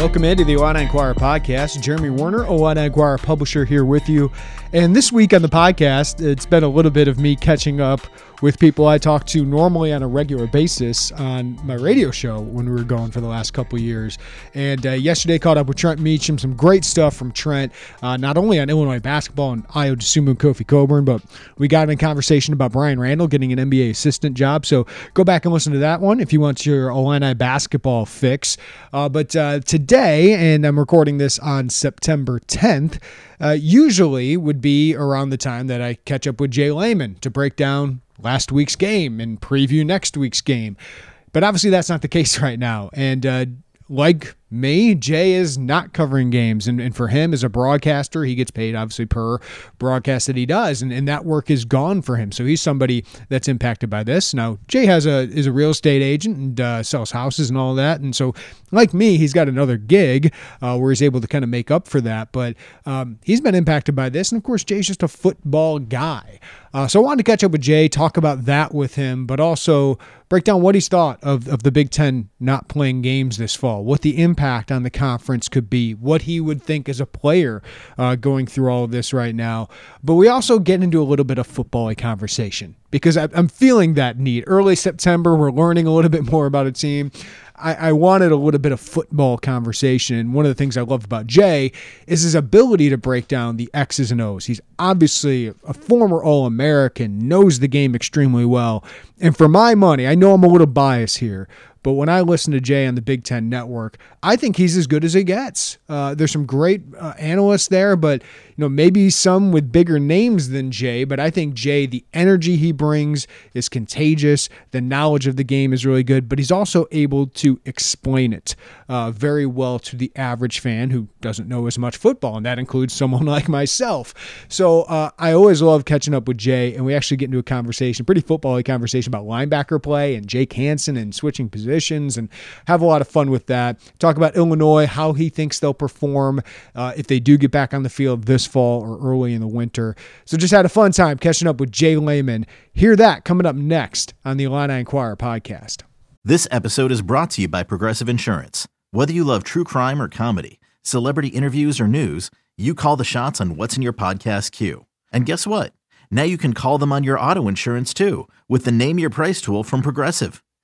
Welcome into the Illini Inquirer podcast. Jeremy Werner, Illini Inquirer publisher, here with you. And this week on the podcast, it's been a little bit of me catching up with people I talk to normally on a regular basis on my radio show when we were going for the last couple years. And uh, yesterday caught up with Trent Meacham, some great stuff from Trent, uh, not only on Illinois basketball and Ayo Dosunmu and Kofi Cockburn, but we got in a conversation about Brian Randle getting an NBA assistant job. So go back and listen to that one if you want your Illini basketball fix. Uh, but uh, today, and I'm recording this on September 10th, uh, usually would be around the time that I catch up with Jay Leman to break down last week's game and preview next week's game. But obviously, that's not the case right now. And uh, like me, Jay is not covering games. And, and for him as a broadcaster, he gets paid obviously per broadcast that he does. And, and that work is gone for him. So he's somebody that's impacted by this. Now, Jay has a is a real estate agent and uh, sells houses and all that. And so, like me, he's got another gig uh, where he's able to kind of make up for that. But um, he's been impacted by this. And of course, Jay's just a football guy. Uh, so I wanted to catch up with Jay, talk about that with him, but also break down what he's thought of, of the Big Ten not playing games this fall, what the impact on the conference could be, what he would think as a player uh, going through all of this right now. But we also get into a little bit of football conversation because I, I'm feeling that need. Early September, we're learning a little bit more about a team. I, I, wanted a little bit of football conversation. And one of the things I love about Jay is his ability to break down the X's and O's. He's obviously a former All American, knows the game extremely well. And for my money, I know I'm a little biased here, but when I listen to Jay on the Big Ten Network, I think he's as good as he gets. Uh, there's some great uh, analysts there, but you know maybe some with bigger names than Jay. But I think Jay, the energy he brings is contagious. The knowledge of the game is really good, but he's also able to explain it uh, very well to the average fan who doesn't know as much football, and that includes someone like myself. So uh, I always love catching up with Jay, and we actually get into a conversation, pretty football conversation about linebacker play and Jake Hansen and switching positions and have a lot of fun with that. Talk about Illinois, how he thinks they'll perform uh, if they do get back on the field this fall or early in the winter. So just had a fun time catching up with Jay Leman. Hear that coming up next on the Illini Inquirer podcast. This episode is brought to you by Progressive Insurance. Whether you love true crime or comedy, celebrity interviews or news, you call the shots on what's in your podcast queue. And guess what? Now you can call them on your auto insurance too with the Name Your Price tool from Progressive.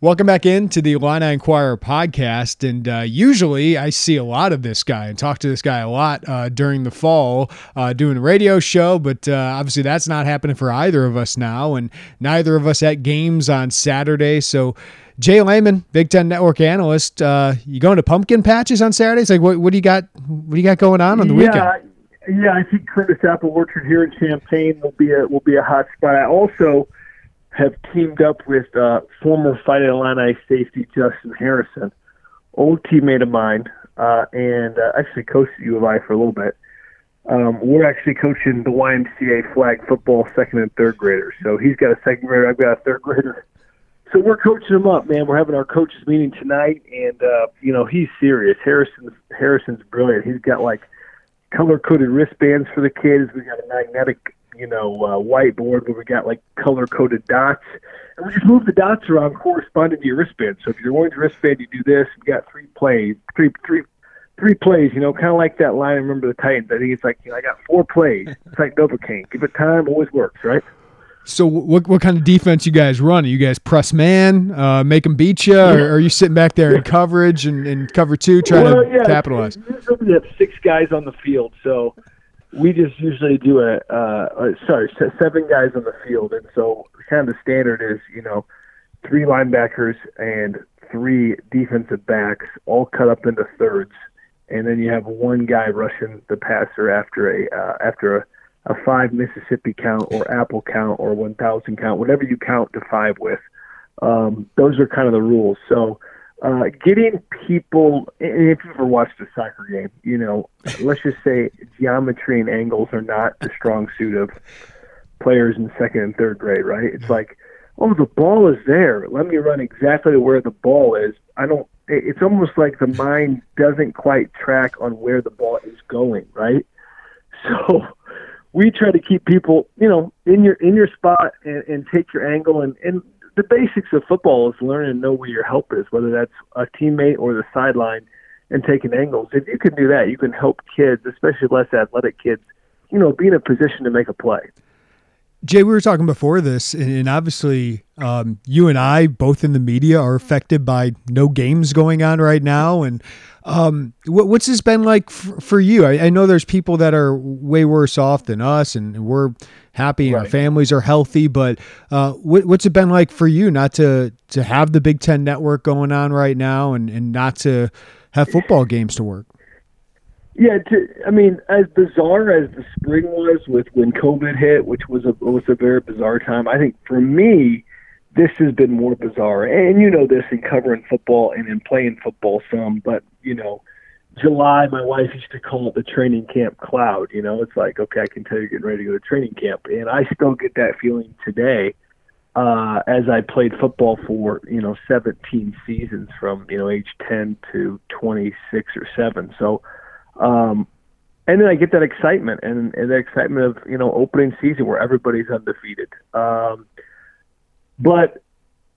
Welcome back into the Illini Inquirer podcast. And uh, usually I see a lot of this guy and talk to this guy a lot uh, during the fall uh, doing a radio show. But uh, obviously that's not happening for either of us now. And neither of us at games on Saturday. So Jay Leman, Big Ten Network analyst. Uh, you going to pumpkin patches on Saturdays? Like, what, what do you got? What do you got going on on the yeah, weekend? Yeah, I think Curtis Apple Orchard here in Champaign will be a will be a hot spot. I also have teamed up with uh, former Fighting Illini safety Justin Harrison, old teammate of mine, uh, and uh, actually coached at U of I for a little bit. Um, we're actually coaching the YMCA flag football second and third graders. So he's got a second grader, I've got a third grader. So we're coaching him up, man. We're having our coaches meeting tonight, and uh, you know he's serious. Harrison Harrison's brilliant. He's got like color coded wristbands for the kids. We got a magnetic, you know, uh, whiteboard where we got like color coded dots, and we just move the dots around corresponding to your wristband. So if you're wearing your wristband, you do this. We got three plays, three three three plays, you know, kind of like that line. Remember the Titans? I think it's like, you know, I got four plays. It's like Novocaine. Give it time, always works, right? So what what kind of defense you guys run? Are you guys press man, uh, make them beat you, or are you sitting back there in coverage and, and cover two trying well, to yeah, capitalize? We have six guys on the field, so we just usually do a uh, sorry seven guys on the field, and so kind of the standard is you know three linebackers and three defensive backs all cut up into thirds and then you have one guy rushing the passer after a uh, after a, a five Mississippi count or Apple count or one thousand count, whatever you count to five with. Um, those are kind of the rules. So uh, getting people, and if you've ever watched a soccer game, you know, let's just say geometry and angles are not the strong suit of players in second and third grade, right? It's like, oh, the ball is there. Let me run exactly where the ball is. I don't it's almost like the mind doesn't quite track on where the ball is going, right? So we try to keep people, you know, in your in your spot and, and take your angle and, and the basics of football is learning and know where your help is, whether that's a teammate or the sideline and taking angles. If you can do that, you can help kids, especially less athletic kids, you know, be in a position to make a play. Jay, we were talking before this, and obviously, um, you and I, both in the media, are affected by no games going on right now. And um, what, what's this been like for, for you? I, I, know there's people that are way worse off than us, and we're happy and right. our families are healthy. But uh, what, what's it been like for you not to to have the Big Ten Network going on right now, and, and not to have football games to work? Yeah, to, I mean, as bizarre as the spring was with when COVID hit, which was a was a very bizarre time. I think for me, this has been more bizarre. And you know this in covering football and in playing football some, but you know, July, my wife used to call it the training camp cloud. You know, it's like, okay, I can tell you're getting ready to go to training camp, and I still get that feeling today. Uh, as I played football for you know 17 seasons from you know age 10 to 26 or 7, so um, and then I get that excitement and, and the excitement of you know opening season where everybody's undefeated. Um, but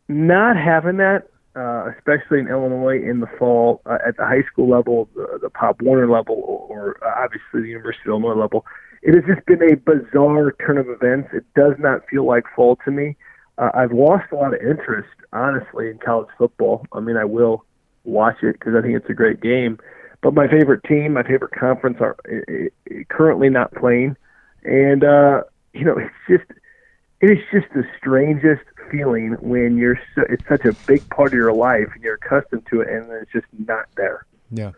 not having that, uh, especially in Illinois in the fall uh, at the high school level, the, the Pop Warner level, or, or uh, obviously the University of Illinois level, it has just been a bizarre turn of events. It does not feel like fall to me. Uh, I've lost a lot of interest, honestly, in college football. I mean, I will watch it because I think it's a great game. But my favorite team, my favorite conference are currently not playing, and uh, you know it's just it is just the strangest feeling when you're so, it's such a big part of your life and you're accustomed to it, and then it's just not there. Yeah.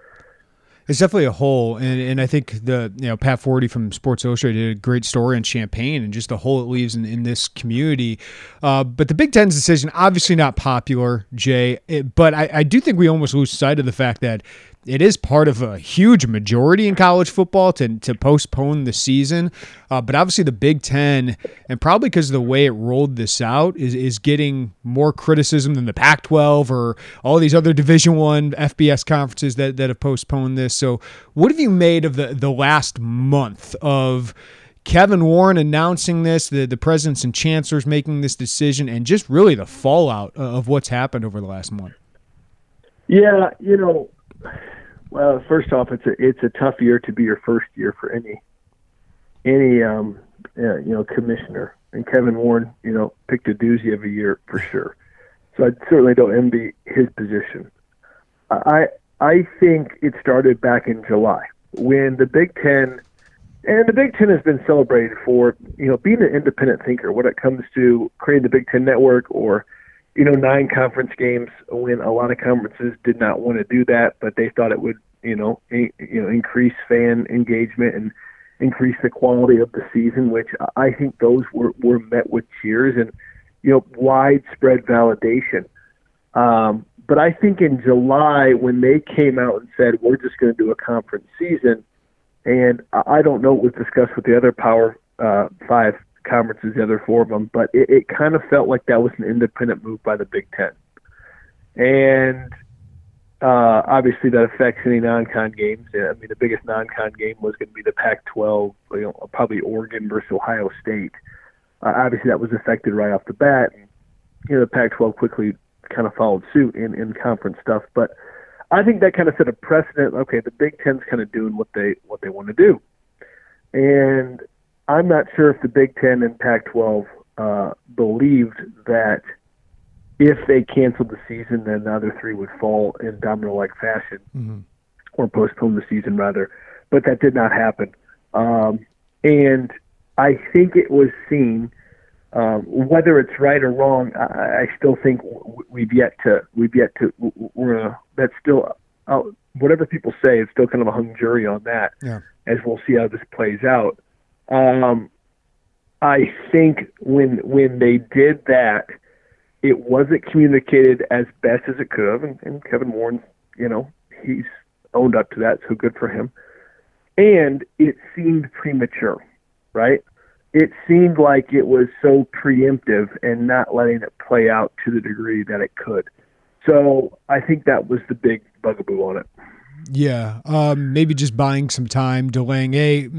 It's definitely a hole, and, and I think the you know Pat Forde from Sports Illustrated did a great story on Champaign and just the hole it leaves in, in this community. Uh, but the Big Ten's decision obviously not popular, Jay. It, but I, I do think we almost lose sight of the fact that it is part of a huge majority in college football to, to postpone the season. Uh, but obviously, the Big Ten, and probably because of the way it rolled this out, is, is getting more criticism than the Pac 12 or all these other Division One FBS conferences that, that have postponed this. So, what have you made of the, the last month of Kevin Warren announcing this, the, the presidents and chancellors making this decision, and just really the fallout of what's happened over the last month? Yeah, you know, well, first off, it's a it's a tough year to be your first year for any any um uh, you know commissioner. And Kevin Warren, you know, picked a doozy of a year for sure. So I certainly don't envy his position. I I think it started back in July when the Big Ten and the Big Ten has been celebrated for you know being an independent thinker when it comes to creating the Big Ten network or you know, nine conference games when a lot of conferences did not want to do that, but they thought it would, you know, in, you know, increase fan engagement and increase the quality of the season, which I think those were, were met with cheers and, you know, widespread validation. Um, but I think in July, when they came out and said, we're just going to do a conference season, and I don't know what was discussed with the other Power uh, Five conferences, the other four of them, but it, it kind of felt like that was an independent move by the Big Ten. And uh, obviously, that affects any non-con games. I mean, the biggest non-con game was going to be the Pac-12, you know, probably Oregon versus Ohio State. Uh, obviously, that was affected right off the bat. You know, the Pac-12 quickly kind of followed suit in in conference stuff, but I think that kind of set a precedent. Okay, the Big Ten's kind of doing what they what they want to do, and I'm not sure if the Big Ten and Pac-12 uh, believed that if they canceled the season, then the other three would fall in domino-like fashion, mm-hmm. or postpone the season rather. But that did not happen, um, and I think it was seen. Um, whether it's right or wrong, I, I still think we've yet to we've yet to we're uh, that's still uh, whatever people say. It's still kind of a hung jury on that, yeah. as we'll see how this plays out. Um, I think when when they did that, it wasn't communicated as best as it could have, and, and Kevin Warren, you know, he's owned up to that, so good for him. And it seemed premature, right? It seemed like it was so preemptive and not letting it play out to the degree that it could. So I think that was the big bugaboo on it. Yeah, um, maybe just buying some time, delaying a.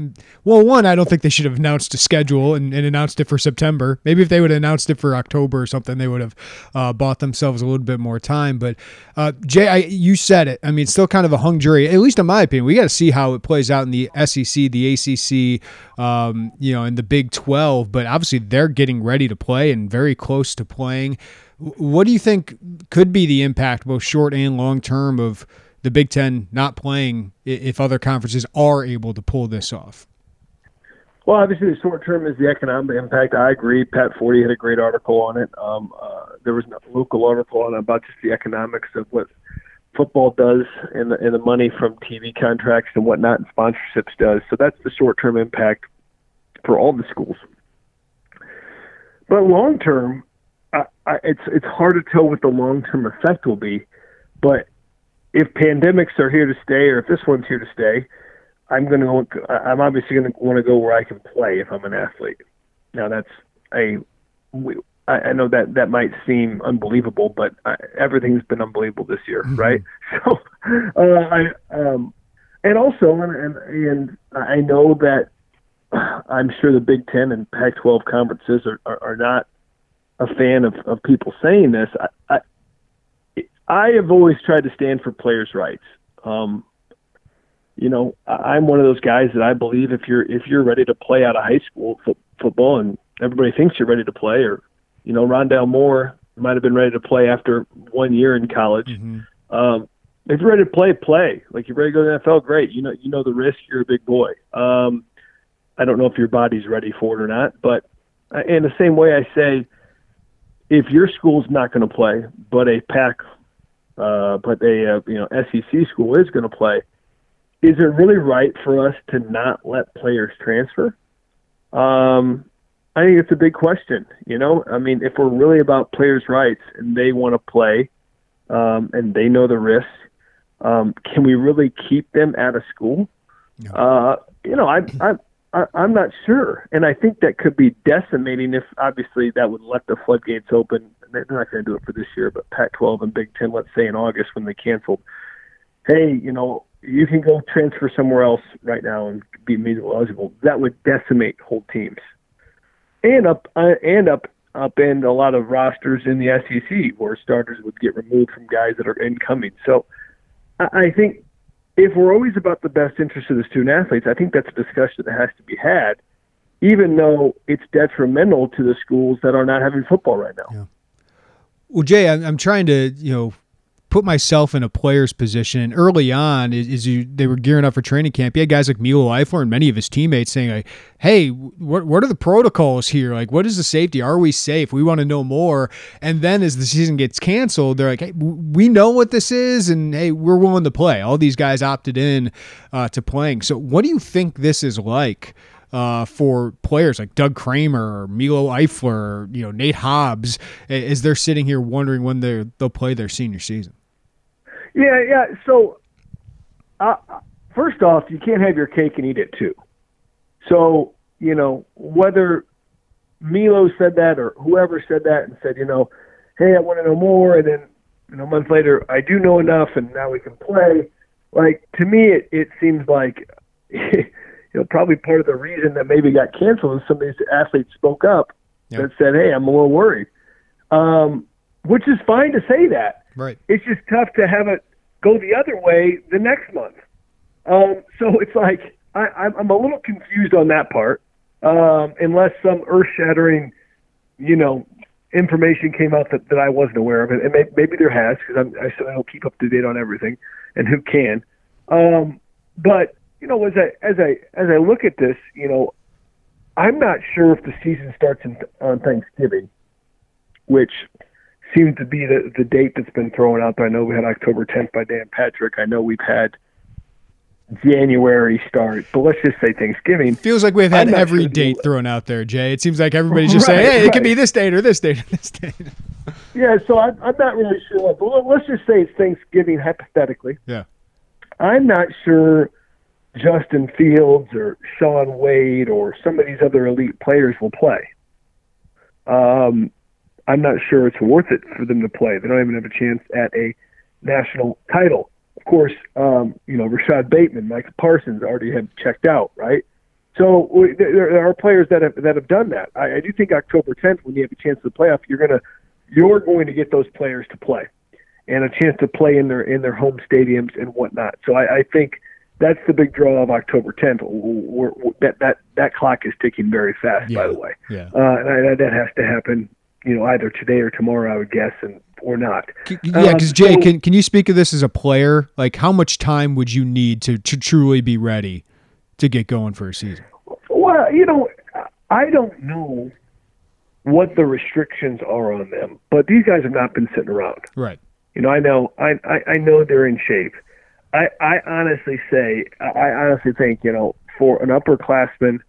Well, one, I don't think they should have announced a schedule and, and announced it for September. Maybe if they would have announced it for October or something, they would have uh, bought themselves a little bit more time. But uh, Jay, I, you said it. I mean, it's still kind of a hung jury, at least in my opinion. We got to see how it plays out in the SEC, the ACC, um, you know, in the Big Twelve. But obviously, they're getting ready to play and very close to playing. What do you think could be the impact, both short and long term, of the Big Ten not playing if other conferences are able to pull this off? Well, obviously, the short term is the economic impact. I agree. Pat Forde had a great article on it. Um, uh, there was a local article on about just the economics of what football does and the, and the money from TV contracts and whatnot and sponsorships does. So that's the short term impact for all the schools. But long term, it's it's hard to tell what the long term effect will be. But if pandemics are here to stay, or if this one's here to stay, I'm going to. I'm obviously going to want to go where I can play if I'm an athlete. Now that's a. I know that that might seem unbelievable, but I, everything's been unbelievable this year, mm-hmm. right? So, uh, I um, and also, and, and and I know that I'm sure the Big Ten and Pac-12 conferences are, are, are not a fan of, of people saying this. I, I, I have always tried to stand for players' rights. Um, you know, I'm one of those guys that I believe if you're if you're ready to play out of high school fo- football and everybody thinks you're ready to play, or you know, Rondale Moore might have been ready to play after one year in college. Mm-hmm. Um, if you're ready to play, play. Like you're ready to go to the NFL, great. You know, you know the risk. You're a big boy. Um, I don't know if your body's ready for it or not, but uh, in the same way, I say, if your school's not going to play, but a Pac uh, but a uh, you know SEC school is going to play. Is it really right for us to not let players transfer? Um, I think it's a big question. You know, I mean, if we're really about players' rights and they want to play, um, and they know the risks, um, can we really keep them out of school? Yeah. Uh, you know, I, I, I, I'm not sure, and I think that could be decimating. If obviously that would let the floodgates open they're not going to do it for this year, but Pac-12 and Big Ten, let's say in August when they canceled, hey, you know, you can go transfer somewhere else right now and be immediately eligible. That would decimate whole teams, and up uh, and up upend a lot of rosters in the SEC where starters would get removed from guys that are incoming. So I, I think if we're always about the best interest of the student athletes, I think that's a discussion that has to be had, even though it's detrimental to the schools that are not having football right now. Yeah. Well, Jay, I'm, trying to, you know, put myself in a player's position. Early on, is, is you they were gearing up for training camp. You had guys like Milo Eifler and many of his teammates saying, like, "Hey, what what are the protocols here? Like, what is the safety? Are we safe? We want to know more." And then as the season gets canceled, they're like, "Hey, we know what this is, and hey, we're willing to play." All these guys opted in uh, to playing. So, what do you think this is like? Uh, for players like Doug Kramer or Milo Eifler, or, you know Nate Hobbs, as they're sitting here wondering when they they'll play their senior season. Yeah, yeah. So, uh, first off, you can't have your cake and eat it too. So, you know, whether Milo said that or whoever said that and said, you know, hey, I want to know more, and then you know, a month later, I do know enough, and now we can play. Like to me, it, it seems like you know, probably part of the reason that maybe got canceled is some of these athletes spoke up yep. and said, "Hey, I'm a little worried," um, which is fine to say that. Right. It's just tough to have it go the other way the next month. Um, so it's like I, I'm a little confused on that part, um, unless some earth-shattering, you know, information came out that, that I wasn't aware of, and maybe, maybe there has because I still don't keep up to date on everything, and who can. Um, but you know, as I as I as I look at this, you know, I'm not sure if the season starts in, on Thanksgiving, which seems to be the the date that's been thrown out there. I know we had October 10th by Dan Patrick. I know we've had January start, but let's just say Thanksgiving. Feels like we've had every sure date thrown out there, Jay. It seems like everybody's just right, saying, "Hey, right. it could be this date or this date or this date." yeah, so I'm, I'm not really sure. But let's just say it's Thanksgiving, hypothetically. Yeah, I'm not sure Justin Fields or Shaun Wade or some of these other elite players will play. Um, I'm not sure it's worth it for them to play. They don't even have a chance at a national title. Of course, um, you know Rashod Bateman, Mike Parsons already have checked out, right? So we, there, there are players that have that have done that. I, I do think October 10th, when you have a chance to play off, you're gonna you're going to get those players to play and a chance to play in their in their home stadiums and whatnot. So I, I think that's the big draw of October 10th. We're, we're, that that that clock is ticking very fast, yeah. by the way. Yeah. Uh, and I, that has to happen, you know, either today or tomorrow, I would guess, and or not. Yeah, because um, Jay, so, can can you speak of this as a player? Like, how much time would you need to to truly be ready to get going for a season? Well, you know, I don't know what the restrictions are on them, but these guys have not been sitting around. Right. You know, I know, I I, I know they're in shape. I, I honestly say, I honestly think, you know, for an upperclassman,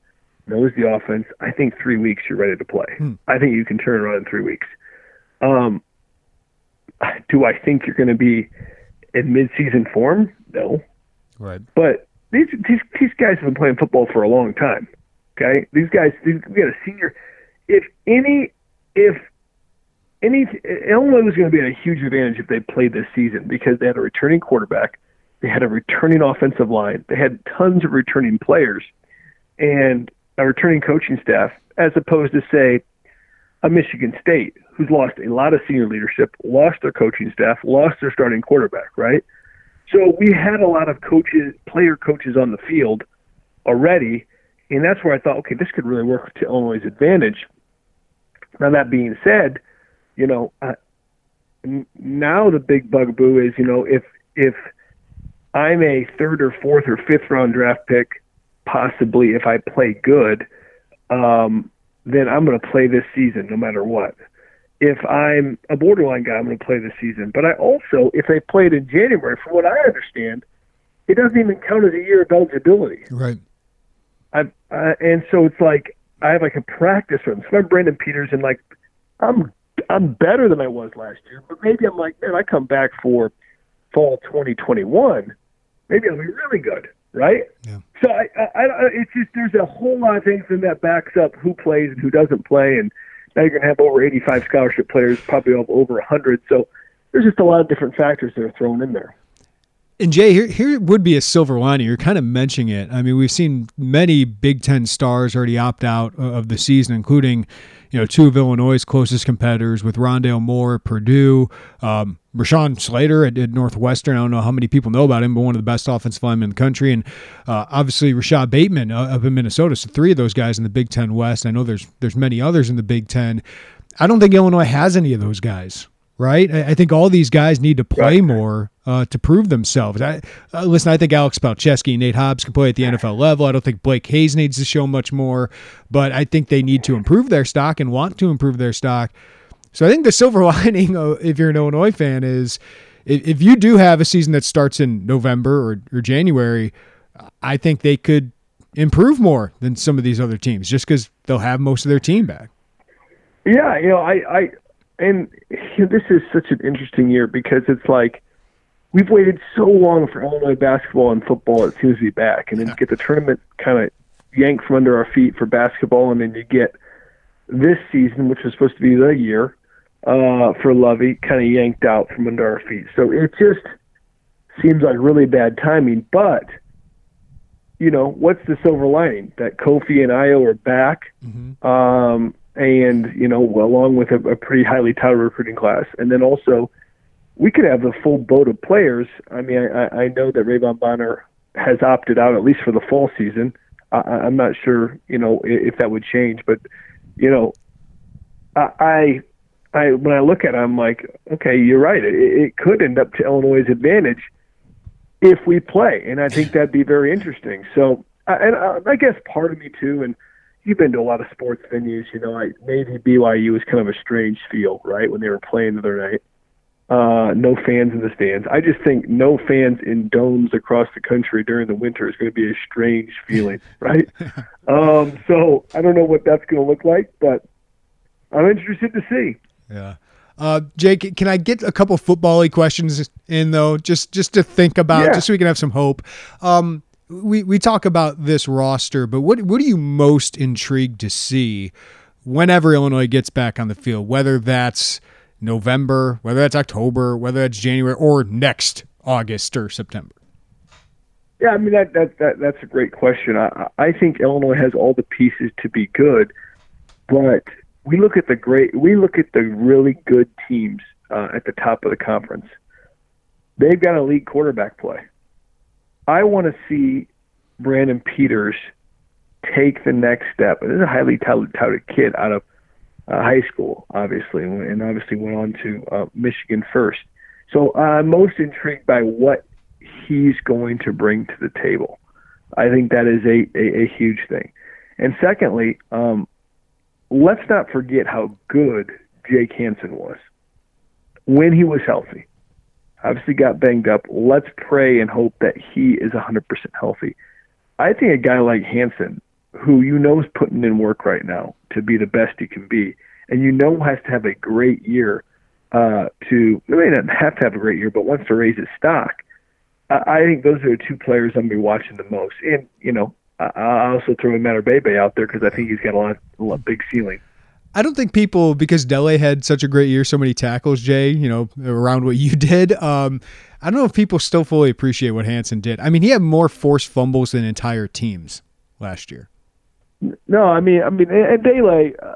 knows the offense, I think three weeks you're ready to play. Hmm. I think you can turn around in three weeks. Um, do I think you're going to be in midseason form? No. Right. But these these these guys have been playing football for a long time. Okay, these guys. These, we got a senior. If any, if any, Illinois was going to be at a huge advantage if they played this season because they had a returning quarterback they had a returning offensive line. They had tons of returning players and a returning coaching staff, as opposed to, say, a Michigan State who's lost a lot of senior leadership, lost their coaching staff, lost their starting quarterback, right? So we had a lot of coaches, player coaches on the field already, and that's where I thought, okay, this could really work to Illinois' advantage. Now that being said, you know, uh, now the big bugaboo is, you know, if if I'm a third or fourth or fifth round draft pick, possibly if I play good, um, then I'm going to play this season no matter what. If I'm a borderline guy, I'm going to play this season. But I also, if they played in January, from what I understand, it doesn't even count as a year of eligibility. Right. I uh, and so it's like I have like a practice run. So I'm Brandon Peters, and like I'm I'm better than I was last year. But maybe I'm like, man, I come back for fall 2021 maybe I'll be really good, right? Yeah. So I, I, I, it's just there's a whole lot of things in that backs up who plays and who doesn't play, and now you're going to have over 85 scholarship players, probably over 100. So there's just a lot of different factors that are thrown in there. And Jay, here here would be a silver lining. You're kind of mentioning it. I mean, we've seen many Big Ten stars already opt out of the season, including you know two of Illinois' closest competitors with Rondale Moore, Purdue, um, Rashawn Slater at, at, Northwestern. I don't know how many people know about him, but one of the best offensive linemen in the country, and uh, obviously Rashod Bateman uh, up in Minnesota. So three of those guys in the Big Ten West. I know there's there's many others in the Big Ten. I don't think Illinois has any of those guys right? I, I think all these guys need to play right. more uh, to prove themselves. I, uh, listen, I think Alex Palczewski and Nate Hobbs can play at the NFL level. I don't think Blake Hayes needs to show much more, but I think they need to improve their stock and want to improve their stock. So I think the silver lining, if you're an Illinois fan, is if you do have a season that starts in November or, or January, I think they could improve more than some of these other teams just because they'll have most of their team back. Yeah, you know, I, I and you know, this is such an interesting year because it's like we've waited so long for Illinois basketball and football. It seems to be back, and then you get the tournament kind of yanked from under our feet for basketball, and then you get this season, which was supposed to be the year uh, for Lovie, kind of yanked out from under our feet. So it just seems like really bad timing, but you know, what's the silver lining? That Kofi and Ayo are back, mm-hmm. um, and you know, well, along with a, a pretty highly touted recruiting class, and then also we could have a full boat of players. I mean, I, I know that Rayvon Bonner has opted out at least for the fall season. I, I'm not sure, you know, if, that would change, but you know, I, I, when I look at it, I'm like, okay, you're right. It, it could end up to Illinois' advantage if we play, and I think that'd be very interesting. So, and uh, I guess part of me too, and you've been to a lot of sports venues, you know, I maybe BYU was kind of a strange feel, right, when they were playing the other night. Uh, no fans in the stands. I just think no fans in domes across the country during the winter is going to be a strange feeling, right? um, so I don't know what that's going to look like, but I'm interested to see. Yeah. Uh, Jake, can I get a couple football questions in though, just just to think about, yeah. just so we can have some hope. Um, we we talk about this roster, but what what are you most intrigued to see whenever Illinois gets back on the field? Whether that's November, whether that's October, whether that's January, or next August or September. Yeah, I mean that that, that that's a great question. I I think Illinois has all the pieces to be good, but we look at the great, we look at the really good teams uh, at the top of the conference. They've got elite quarterback play. I want to see Brandon Peters take the next step. This is a highly touted, kid out of uh, high school, obviously, and obviously went on to uh, Michigan first. So I'm most intrigued by what he's going to bring to the table. I think that is a, a, a huge thing. And secondly, um, let's not forget how good Jake Hansen was when he was healthy. Obviously got banged up. Let's pray and hope that he is 100% healthy. I think a guy like Hansen, who you know is putting in work right now to be the best he can be, and you know has to have a great year uh, to, I may not have to have a great year, but wants to raise his stock. I think those are the two players I'm going to be watching the most. And, you know, I I also throw Imatorbhebhe out there because I think he's got a lot, a lot big ceiling. I don't think people because Dele had such a great year, so many tackles, Jay. You know, around what you did. Um, I don't know if people still fully appreciate what Hansen did. I mean, he had more forced fumbles than entire teams last year. No, I mean, I mean, and Dele, uh,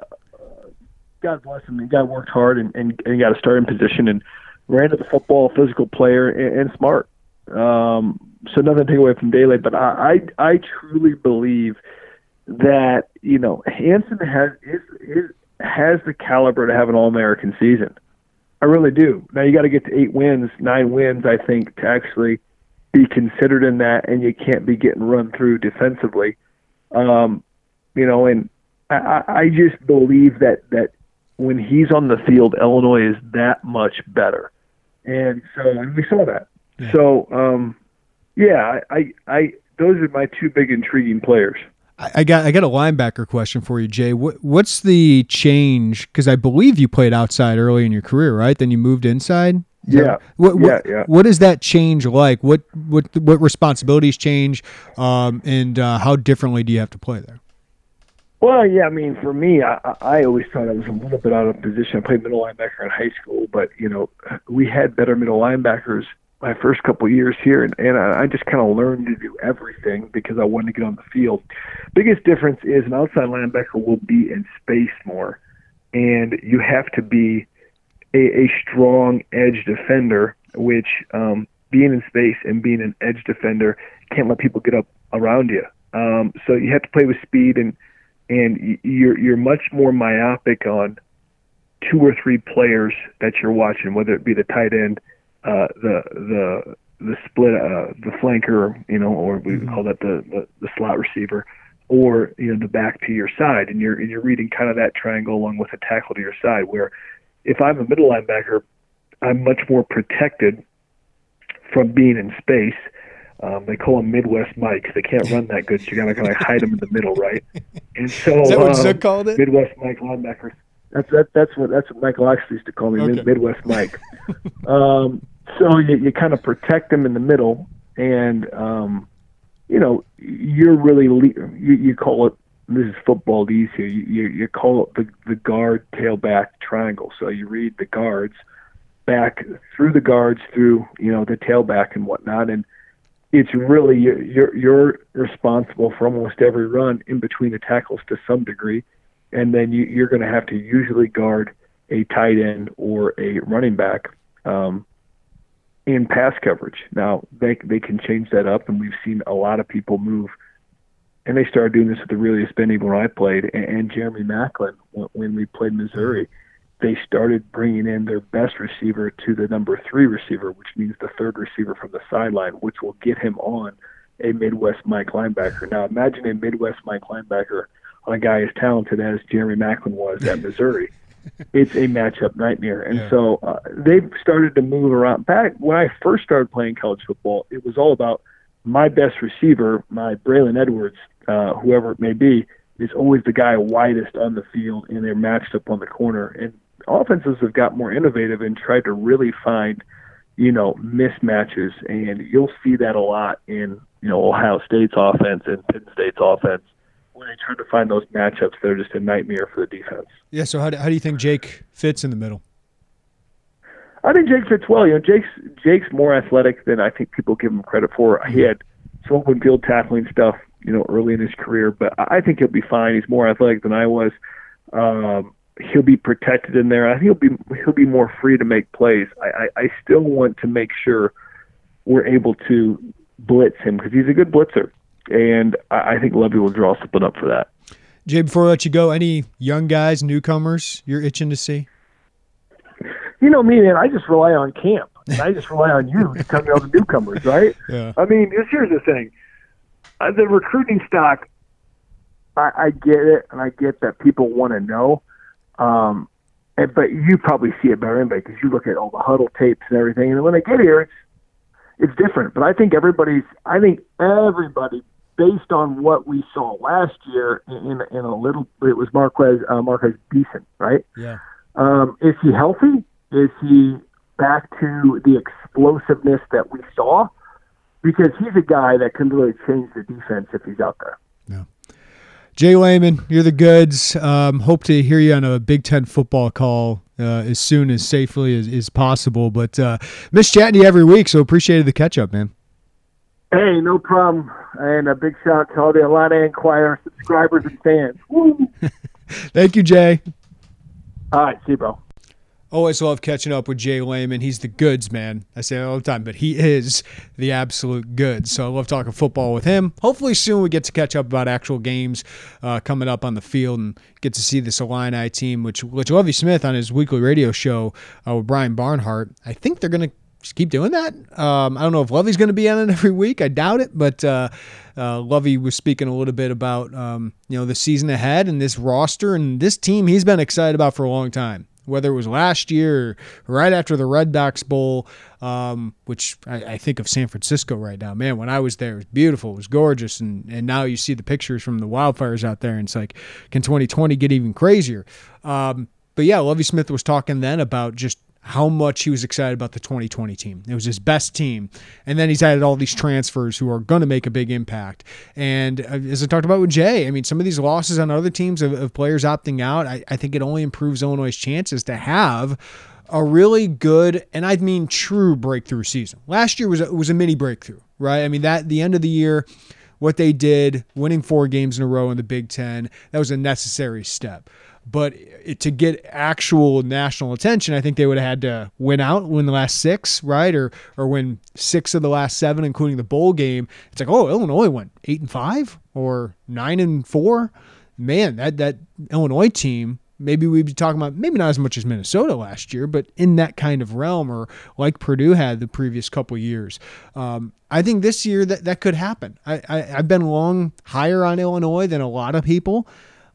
God bless him. He got worked hard and, and, and got a starting position and ran to the football, physical player, and, and smart. Um, so nothing to take away from Dele, but I, I, I truly believe that you know Hansen has is, is has the caliber to have an All American season. I really do. Now you got to get to eight wins, nine wins, I think, to actually be considered in that, and you can't be getting run through defensively. Um, you know, and I, I just believe that that when he's on the field, Illinois is that much better, and so and we saw that. Yeah. So, um, yeah, I, I, those are my two big intriguing players. I got I got a linebacker question for you, Jay. What, what's the change? Because I believe you played outside early in your career, right? Then you moved inside. Yeah. What, what, yeah, yeah. What does that change like? What what what responsibilities change, um, and uh, how differently do you have to play there? Well, yeah, I mean, for me, I, I always thought I was a little bit out of position. I played middle linebacker in high school, but you know, we had better middle linebackers my first couple years here, and, and I just kind of learned to do everything because I wanted to get on the field. Biggest difference is an outside linebacker will be in space more, and you have to be a, a strong edge defender, which um, being in space and being an edge defender can't let people get up around you. Um, so you have to play with speed, and and you're you're much more myopic on two or three players that you're watching, whether it be the tight end, uh, the the the split, uh, the flanker, you know, or we mm-hmm. call that the, the the slot receiver, or you know the back to your side, and you're and you're reading kind of that triangle along with a tackle to your side. Where if I'm a middle linebacker, I'm much more protected from being in space. Um, they call them Midwest Mike. They can't run that good, so you gotta kind of hide them in the middle, right? And so is that what um, called it? Midwest Mike linebackers. That's that, that's what that's what Mike Locksley used to call me, okay. Midwest Mike. um, so you, you kind of protect them in the middle, and um, you know you're really le- you, you call it this is football easier. You, you you call it the the guard tailback triangle. So you read the guards back through the guards through you know the tailback and whatnot, and it's really you're you're responsible for almost every run in between the tackles to some degree and then you, you're going to have to usually guard a tight end or a running back um, in pass coverage. Now they they can change that up, and we've seen a lot of people move. And they started doing this with the Arrelious Benning when I played, and, and Jeremy Maclin when, when we played Missouri. They started bringing in their best receiver to the number three receiver, which means the third receiver from the sideline, which will get him on a Midwest Mike linebacker. Now imagine a Midwest Mike linebacker on a guy as talented as Jeremy Maclin was at Missouri. it's a matchup nightmare. And yeah. so uh, they've started to move around. Back when I first started playing college football, it was all about my best receiver, my Braylon Edwards, uh, whoever it may be, is always the guy widest on the field, and they're matched up on the corner. And offenses have got more innovative and tried to really find, you know, mismatches, and you'll see that a lot in you know Ohio State's offense and Penn State's offense when they try to find those matchups, they're just a nightmare for the defense. Yeah. So how do, how do you think Jake fits in the middle? I think Jake fits well. You know, Jake's Jake's more athletic than I think people give him credit for. He had some open field tackling stuff, you know, early in his career, but I think he'll be fine. He's more athletic than I was. Um, he'll be protected in there. I think he'll be he'll be more free to make plays. I, I, I still want to make sure we're able to blitz him because he's a good blitzer and I think Lovie will draw something up for that. Jay, before I let you go, any young guys, newcomers you're itching to see? You know me, man. I just rely on camp. I just rely on you to tell me all the newcomers, right? Yeah. I mean, here's the thing: uh, the recruiting stock. I, I get it, and I get that people want to know. Um, and, but you probably see it better than anybody because you look at all the Hudl tapes and everything. And when they get here, it's it's different. But I think everybody's. I think everybody based on what we saw last year in in a little it was Marquez uh, Marquez Beason, right? Yeah. Um, is he healthy? Is he back to the explosiveness that we saw? Because he's a guy that can really change the defense if he's out there. Yeah. Jay Leman, you're the goods. Um, hope to hear you on a Big Ten football call uh, as soon as safely as, as possible. But uh, miss chatting to you every week, so appreciated the catch up, man. Hey, no problem. And a big shout out to all the Illini Inquirer subscribers and fans. Thank you, Jay. All right, see you, bro. Always love catching up with Jay Leman. He's the goods, man. I say it all the time, but he is the absolute goods. So I love talking football with him. Hopefully soon we get to catch up about actual games uh, coming up on the field and get to see this Illini team, which which Lovie Smith on his weekly radio show uh, with Brian Barnhart. I think they're going to just keep doing that. Um, I don't know if Lovie's going to be on it every week. I doubt it, but uh, uh, Lovie was speaking a little bit about um, you know the season ahead and this roster and this team. He's been excited about for a long time. Whether it was last year or right after the Redbox Bowl, um, which I, I, think of San Francisco right now. Man, when I was there, it was beautiful, it was gorgeous, and and now you see the pictures from the wildfires out there, and it's like, can 2020 get even crazier? Um, but yeah, Lovie Smith was talking then about just how much he was excited about the 2020 team. It was his best team. And then he's added all these transfers who are going to make a big impact. And uh, as I talked about with Jay, I mean, some of these losses on other teams of, of players opting out, I, I think it only improves Illinois' chances to have a really good and I mean true breakthrough season. Last year was a, was a mini breakthrough, right? I mean that the end of the year, what they did, winning four games in a row in the Big Ten, that was a necessary step. But to get actual national attention, I think they would have had to win out, win the last six, right, or or win six of the last seven, including the bowl game. It's like, oh, Illinois went eight and five or nine and four. Man, that that Illinois team maybe we'd be talking about maybe not as much as Minnesota last year, but in that kind of realm, or like Purdue had the previous couple years. Um, I think this year that that could happen. I, I I've been long higher on Illinois than a lot of people.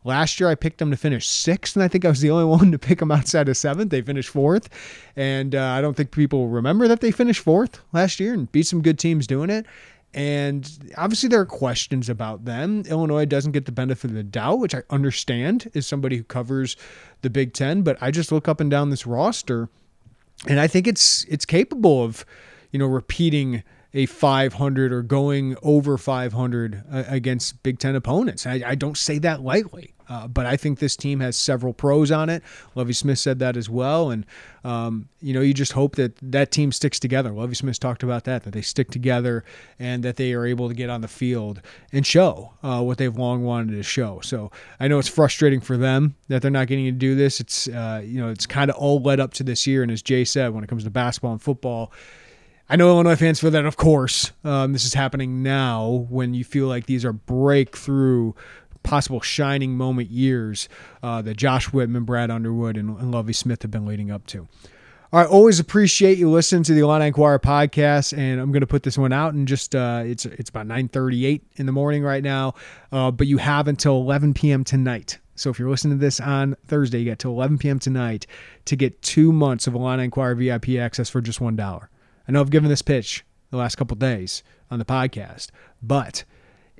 Last year, I picked them to finish sixth, and I think I was the only one to pick them outside of seventh. They finished fourth, and uh, I don't think people remember that they finished fourth last year and beat some good teams doing it. And obviously, there are questions about them. Illinois doesn't get the benefit of the doubt, which I understand is somebody who covers the Big Ten. But I just look up and down this roster, and I think it's it's capable of, you know, repeating a 500 or going over 500 uh, against Big Ten opponents. I, I don't say that lightly. Uh, but I think this team has several pros on it. Lovie Smith said that as well, and um, you know you just hope that that team sticks together. Lovie Smith talked about that that they stick together and that they are able to get on the field and show uh, what they've long wanted to show. So I know it's frustrating for them that they're not getting to do this. It's uh, you know it's kind of all led up to this year, and as Jay said, when it comes to basketball and football. I know Illinois fans feel that, of course. Um, this is happening now when you feel like these are breakthrough possible shining moment years uh, that Josh Whitman, Brad Underwood, and, and Lovie Smith have been leading up to. Right, always appreciate you listening to the Illini Inquirer podcast, and I'm going to put this one out and just uh, it's it's about 9:38 in the morning right now, uh, but you have until 11 p.m. tonight. So if you're listening to this on Thursday, you got till 11 p.m. tonight to get two months of Illini Inquirer VIP access for just one dollar. I know I've given this pitch the last couple days on the podcast, but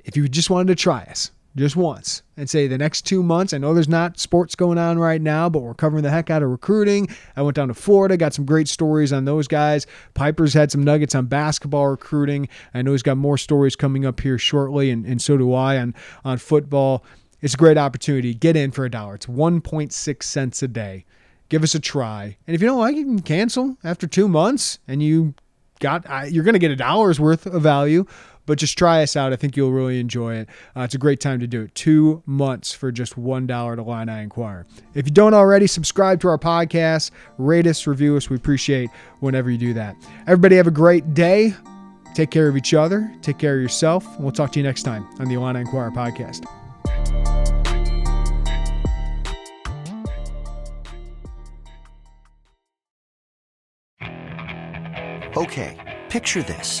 if you just wanted to try us, just once and say the next two months. I know there's not sports going on right now, but we're covering the heck out of recruiting. I went down to Florida, got some great stories on those guys. Piper's had some nuggets on basketball recruiting. I know he's got more stories coming up here shortly, and, and so do I on, on football. It's a great opportunity. Get in for a dollar. It's 1.6 cents a day. Give us a try. And if you don't like it, you can cancel after two months and you got you're going to get a dollar's worth of value but just try us out. I think you'll really enjoy it. Uh, it's a great time to do it. Two months for just $1 to Illini Inquirer. If you don't already, subscribe to our podcast, rate us, review us. We appreciate whenever you do that. Everybody have a great day. Take care of each other. Take care of yourself. We'll talk to you next time on the Illini Inquirer podcast. Okay, picture this.